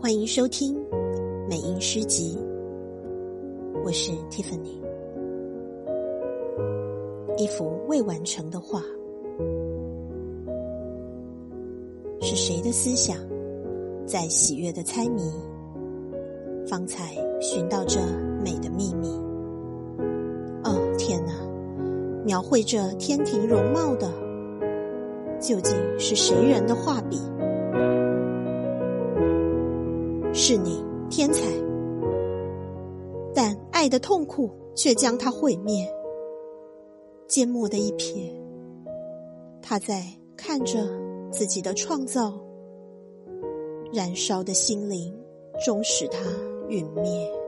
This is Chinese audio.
欢迎收听美音诗集，我是 Tiffany。一幅未完成的画，是谁的思想在喜悦的猜谜？方才寻到这美的秘密。哦，天哪！描绘着天庭容貌的，究竟是谁人的画笔？是你，天才，但爱的痛苦却将它毁灭。缄默的一瞥，他在看着自己的创造，燃烧的心灵终使它陨灭。